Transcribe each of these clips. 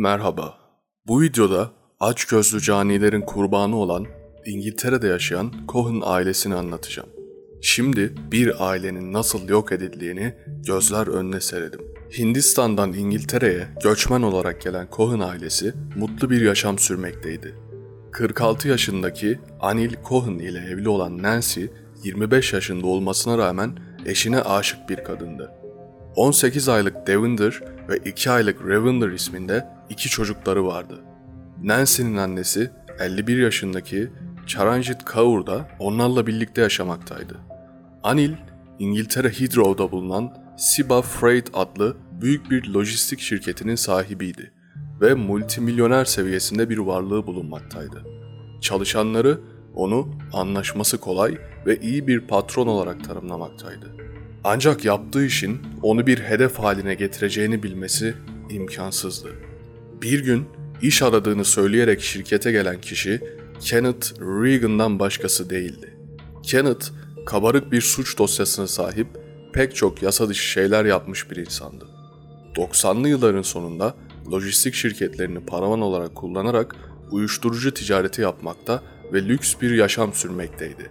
Merhaba. Bu videoda aç gözlü canilerin kurbanı olan İngiltere'de yaşayan Cohen ailesini anlatacağım. Şimdi bir ailenin nasıl yok edildiğini gözler önüne serelim. Hindistan'dan İngiltere'ye göçmen olarak gelen Cohen ailesi mutlu bir yaşam sürmekteydi. 46 yaşındaki Anil Cohen ile evli olan Nancy 25 yaşında olmasına rağmen eşine aşık bir kadındı. 18 aylık Devinder ve 2 aylık Ravinder isminde iki çocukları vardı. Nancy'nin annesi 51 yaşındaki Charanjit Kaur da onlarla birlikte yaşamaktaydı. Anil, İngiltere Heathrow'da bulunan Siba Freight adlı büyük bir lojistik şirketinin sahibiydi ve multimilyoner seviyesinde bir varlığı bulunmaktaydı. Çalışanları onu anlaşması kolay ve iyi bir patron olarak tanımlamaktaydı. Ancak yaptığı işin onu bir hedef haline getireceğini bilmesi imkansızdı. Bir gün iş aradığını söyleyerek şirkete gelen kişi Kenneth Reagan'dan başkası değildi. Kenneth, kabarık bir suç dosyasına sahip, pek çok yasa dışı şeyler yapmış bir insandı. 90'lı yılların sonunda lojistik şirketlerini paravan olarak kullanarak uyuşturucu ticareti yapmakta ve lüks bir yaşam sürmekteydi.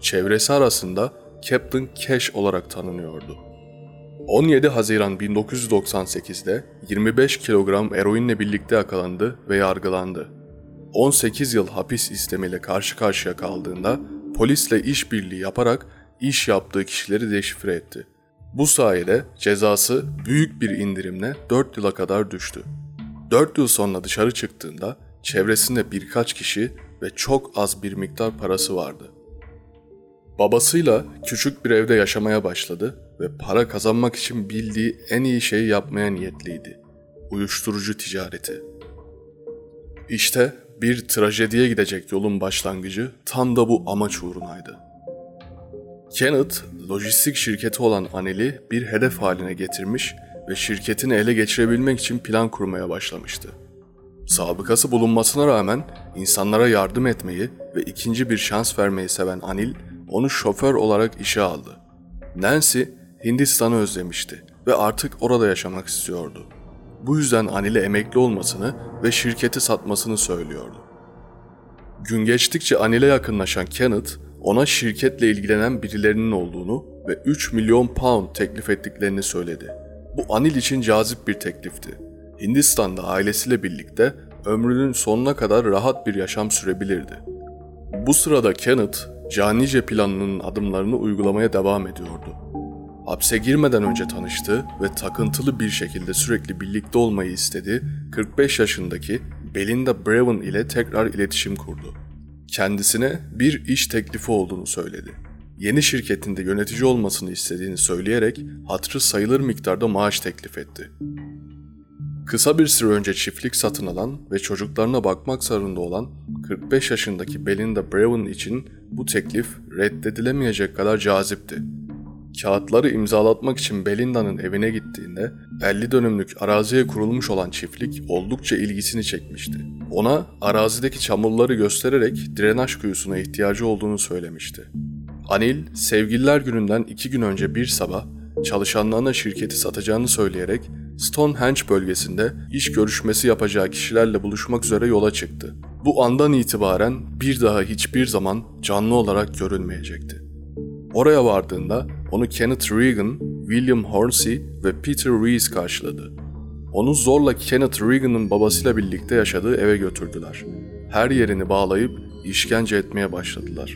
Çevresi arasında Captain Cash olarak tanınıyordu. 17 Haziran 1998'de 25 kilogram eroinle birlikte yakalandı ve yargılandı. 18 yıl hapis istemiyle karşı karşıya kaldığında polisle işbirliği yaparak iş yaptığı kişileri deşifre etti. Bu sayede cezası büyük bir indirimle 4 yıla kadar düştü. 4 yıl sonra dışarı çıktığında çevresinde birkaç kişi ve çok az bir miktar parası vardı. Babasıyla küçük bir evde yaşamaya başladı ve para kazanmak için bildiği en iyi şeyi yapmaya niyetliydi. Uyuşturucu ticareti. İşte bir trajediye gidecek yolun başlangıcı tam da bu amaç uğrunaydı. Kenneth, lojistik şirketi olan Anel'i bir hedef haline getirmiş ve şirketini ele geçirebilmek için plan kurmaya başlamıştı. Sabıkası bulunmasına rağmen insanlara yardım etmeyi ve ikinci bir şans vermeyi seven Anil, onu şoför olarak işe aldı. Nancy, Hindistan'ı özlemişti ve artık orada yaşamak istiyordu. Bu yüzden Anil'e emekli olmasını ve şirketi satmasını söylüyordu. Gün geçtikçe Anil'e yakınlaşan Kenneth, ona şirketle ilgilenen birilerinin olduğunu ve 3 milyon pound teklif ettiklerini söyledi. Bu Anil için cazip bir teklifti. Hindistan'da ailesiyle birlikte ömrünün sonuna kadar rahat bir yaşam sürebilirdi. Bu sırada Kenneth, canice planının adımlarını uygulamaya devam ediyordu. Hapse girmeden önce tanıştı ve takıntılı bir şekilde sürekli birlikte olmayı istedi 45 yaşındaki Belinda Brevin ile tekrar iletişim kurdu. Kendisine bir iş teklifi olduğunu söyledi. Yeni şirketinde yönetici olmasını istediğini söyleyerek hatırı sayılır miktarda maaş teklif etti. Kısa bir süre önce çiftlik satın alan ve çocuklarına bakmak zorunda olan 45 yaşındaki Belinda Brevin için bu teklif reddedilemeyecek kadar cazipti. Kağıtları imzalatmak için Belinda'nın evine gittiğinde 50 dönümlük araziye kurulmuş olan çiftlik oldukça ilgisini çekmişti. Ona arazideki çamurları göstererek drenaj kuyusuna ihtiyacı olduğunu söylemişti. Anil, sevgililer gününden iki gün önce bir sabah çalışanlarına şirketi satacağını söyleyerek Stonehenge bölgesinde iş görüşmesi yapacağı kişilerle buluşmak üzere yola çıktı. Bu andan itibaren bir daha hiçbir zaman canlı olarak görülmeyecekti. Oraya vardığında onu Kenneth Reagan, William Hornsey ve Peter Rees karşıladı. Onu zorla Kenneth Reagan'ın babasıyla birlikte yaşadığı eve götürdüler. Her yerini bağlayıp işkence etmeye başladılar.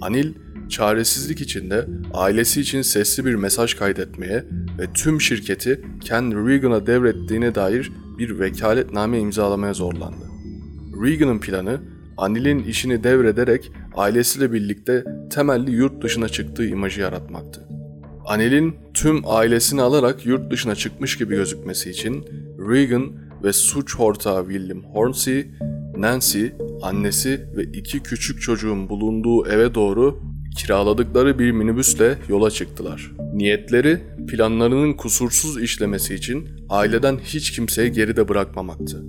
Anil, çaresizlik içinde ailesi için sesli bir mesaj kaydetmeye ve tüm şirketi Ken Reagan'a devrettiğine dair bir vekaletname imzalamaya zorlandı. Reagan'ın planı Anil'in işini devrederek ailesiyle birlikte temelli yurt dışına çıktığı imajı yaratmaktı. Anil'in tüm ailesini alarak yurt dışına çıkmış gibi gözükmesi için Reagan ve suç ortağı William Hornsey, Nancy, annesi ve iki küçük çocuğun bulunduğu eve doğru kiraladıkları bir minibüsle yola çıktılar. Niyetleri planlarının kusursuz işlemesi için aileden hiç kimseyi geride bırakmamaktı.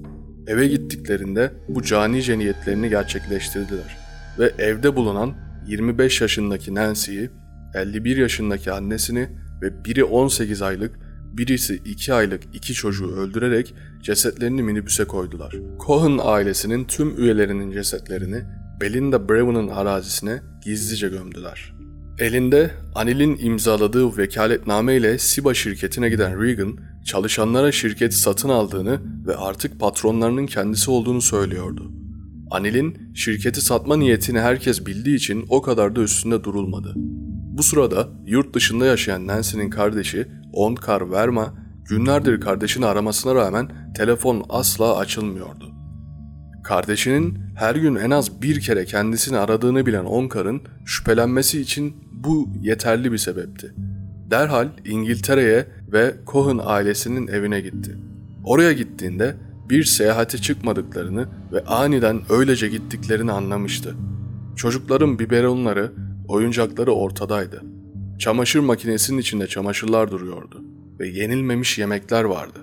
Eve gittiklerinde bu canice niyetlerini gerçekleştirdiler ve evde bulunan 25 yaşındaki Nancy'yi, 51 yaşındaki annesini ve biri 18 aylık birisi 2 aylık iki çocuğu öldürerek cesetlerini minibüse koydular. Cohen ailesinin tüm üyelerinin cesetlerini Belinda Brewen'ın arazisine gizlice gömdüler. Elinde Anil'in imzaladığı vekaletname ile Siba şirketine giden Regan, çalışanlara şirketi satın aldığını ve artık patronlarının kendisi olduğunu söylüyordu. Anil'in şirketi satma niyetini herkes bildiği için o kadar da üstünde durulmadı. Bu sırada yurt dışında yaşayan Nancy'nin kardeşi Onkar Verma günlerdir kardeşini aramasına rağmen telefon asla açılmıyordu. Kardeşinin her gün en az bir kere kendisini aradığını bilen Onkar'ın şüphelenmesi için bu yeterli bir sebepti. Derhal İngiltere'ye ve Cohen ailesinin evine gitti. Oraya gittiğinde bir seyahate çıkmadıklarını ve aniden öylece gittiklerini anlamıştı. Çocukların biberonları, oyuncakları ortadaydı. Çamaşır makinesinin içinde çamaşırlar duruyordu ve yenilmemiş yemekler vardı.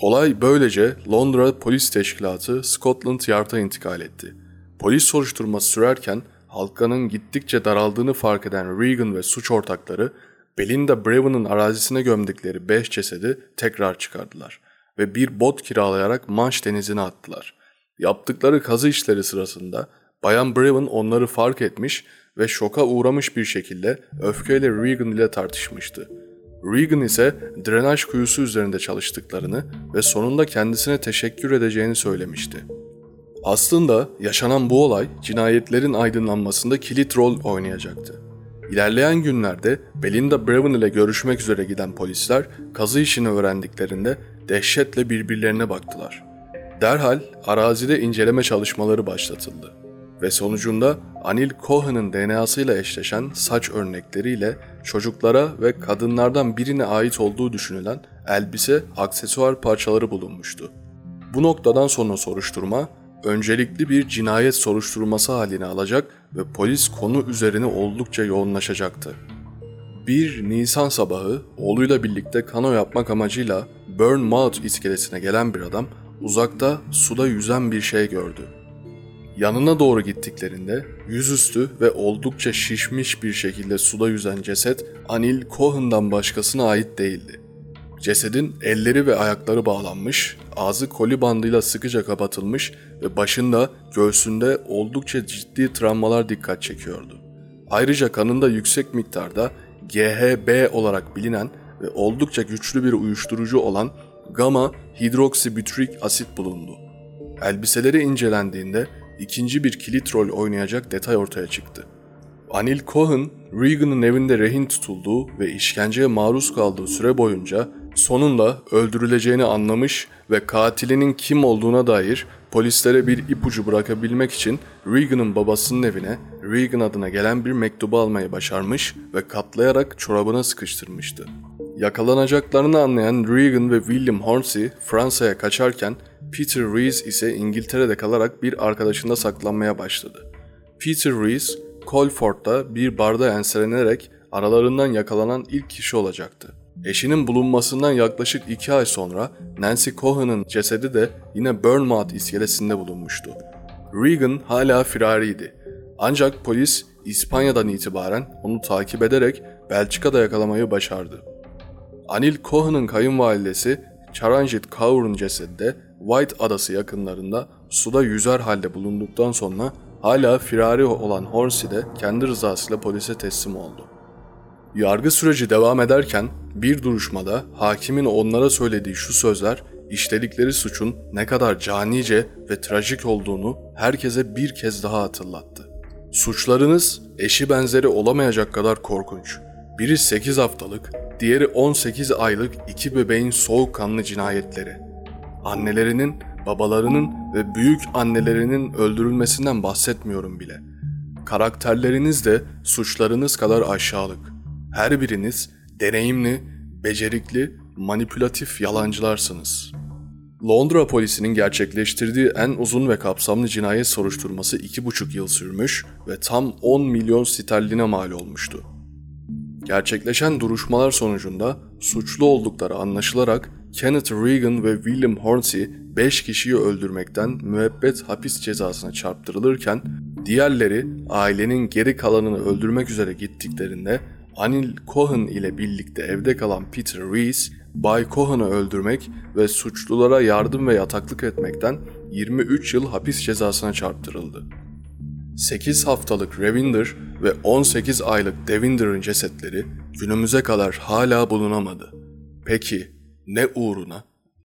Olay böylece Londra Polis Teşkilatı Scotland Yard'a intikal etti. Polis soruşturması sürerken halkanın gittikçe daraldığını fark eden Regan ve suç ortakları Belinda Brewen'ın arazisine gömdükleri beş cesedi tekrar çıkardılar ve bir bot kiralayarak Manş denizine attılar. Yaptıkları kazı işleri sırasında Bayan Brewen onları fark etmiş ve şoka uğramış bir şekilde öfkeyle Regan ile tartışmıştı. Regan ise drenaj kuyusu üzerinde çalıştıklarını ve sonunda kendisine teşekkür edeceğini söylemişti. Aslında yaşanan bu olay cinayetlerin aydınlanmasında kilit rol oynayacaktı. İlerleyen günlerde Belinda Brewen ile görüşmek üzere giden polisler kazı işini öğrendiklerinde dehşetle birbirlerine baktılar. Derhal arazide inceleme çalışmaları başlatıldı ve sonucunda Anil Cohen'ın DNA'sıyla eşleşen saç örnekleriyle çocuklara ve kadınlardan birine ait olduğu düşünülen elbise, aksesuar parçaları bulunmuştu. Bu noktadan sonra soruşturma öncelikli bir cinayet soruşturması haline alacak ve polis konu üzerine oldukça yoğunlaşacaktı. Bir Nisan sabahı oğluyla birlikte kano yapmak amacıyla Bournemouth iskelesine gelen bir adam uzakta suda yüzen bir şey gördü. Yanına doğru gittiklerinde yüzüstü ve oldukça şişmiş bir şekilde suda yüzen ceset Anil Cohen'dan başkasına ait değildi. Cesedin elleri ve ayakları bağlanmış, ağzı koli bandıyla sıkıca kapatılmış ve başında, göğsünde oldukça ciddi travmalar dikkat çekiyordu. Ayrıca kanında yüksek miktarda GHB olarak bilinen ve oldukça güçlü bir uyuşturucu olan gamma hidroksibütrik asit bulundu. Elbiseleri incelendiğinde ikinci bir kilit rol oynayacak detay ortaya çıktı. Anil Cohen, Regan'ın evinde rehin tutulduğu ve işkenceye maruz kaldığı süre boyunca sonunda öldürüleceğini anlamış ve katilinin kim olduğuna dair polislere bir ipucu bırakabilmek için Regan'ın babasının evine Regan adına gelen bir mektubu almayı başarmış ve katlayarak çorabına sıkıştırmıştı. Yakalanacaklarını anlayan Regan ve William Hornsey Fransa'ya kaçarken Peter Rees ise İngiltere'de kalarak bir arkadaşında saklanmaya başladı. Peter Rees, Colford'da bir barda enselenerek aralarından yakalanan ilk kişi olacaktı. Eşinin bulunmasından yaklaşık iki ay sonra Nancy Cohen'ın cesedi de yine Bournemouth iskelesinde bulunmuştu. Regan hala firariydi. Ancak polis İspanya'dan itibaren onu takip ederek Belçika'da yakalamayı başardı. Anil Cohen'ın kayınvalidesi Charanjit Kaur'un cesedi de White Adası yakınlarında suda yüzer halde bulunduktan sonra hala firari olan Hornsey de kendi rızasıyla polise teslim oldu. Yargı süreci devam ederken bir duruşmada hakimin onlara söylediği şu sözler işledikleri suçun ne kadar canice ve trajik olduğunu herkese bir kez daha hatırlattı. Suçlarınız eşi benzeri olamayacak kadar korkunç. Biri 8 haftalık, diğeri 18 aylık iki bebeğin soğukkanlı cinayetleri. Annelerinin, babalarının ve büyük annelerinin öldürülmesinden bahsetmiyorum bile. Karakterleriniz de suçlarınız kadar aşağılık. Her biriniz deneyimli, becerikli, manipülatif yalancılarsınız. Londra polisinin gerçekleştirdiği en uzun ve kapsamlı cinayet soruşturması iki buçuk yıl sürmüş ve tam 10 milyon sterline mal olmuştu. Gerçekleşen duruşmalar sonucunda suçlu oldukları anlaşılarak Kenneth Regan ve William Hornsey 5 kişiyi öldürmekten müebbet hapis cezasına çarptırılırken diğerleri ailenin geri kalanını öldürmek üzere gittiklerinde Anil Cohen ile birlikte evde kalan Peter Rees Bay Cohen'ı öldürmek ve suçlulara yardım ve yataklık etmekten 23 yıl hapis cezasına çarptırıldı. 8 haftalık Ravinder ve 18 aylık Devinder'ın cesetleri günümüze kadar hala bulunamadı. Peki ne uğruna?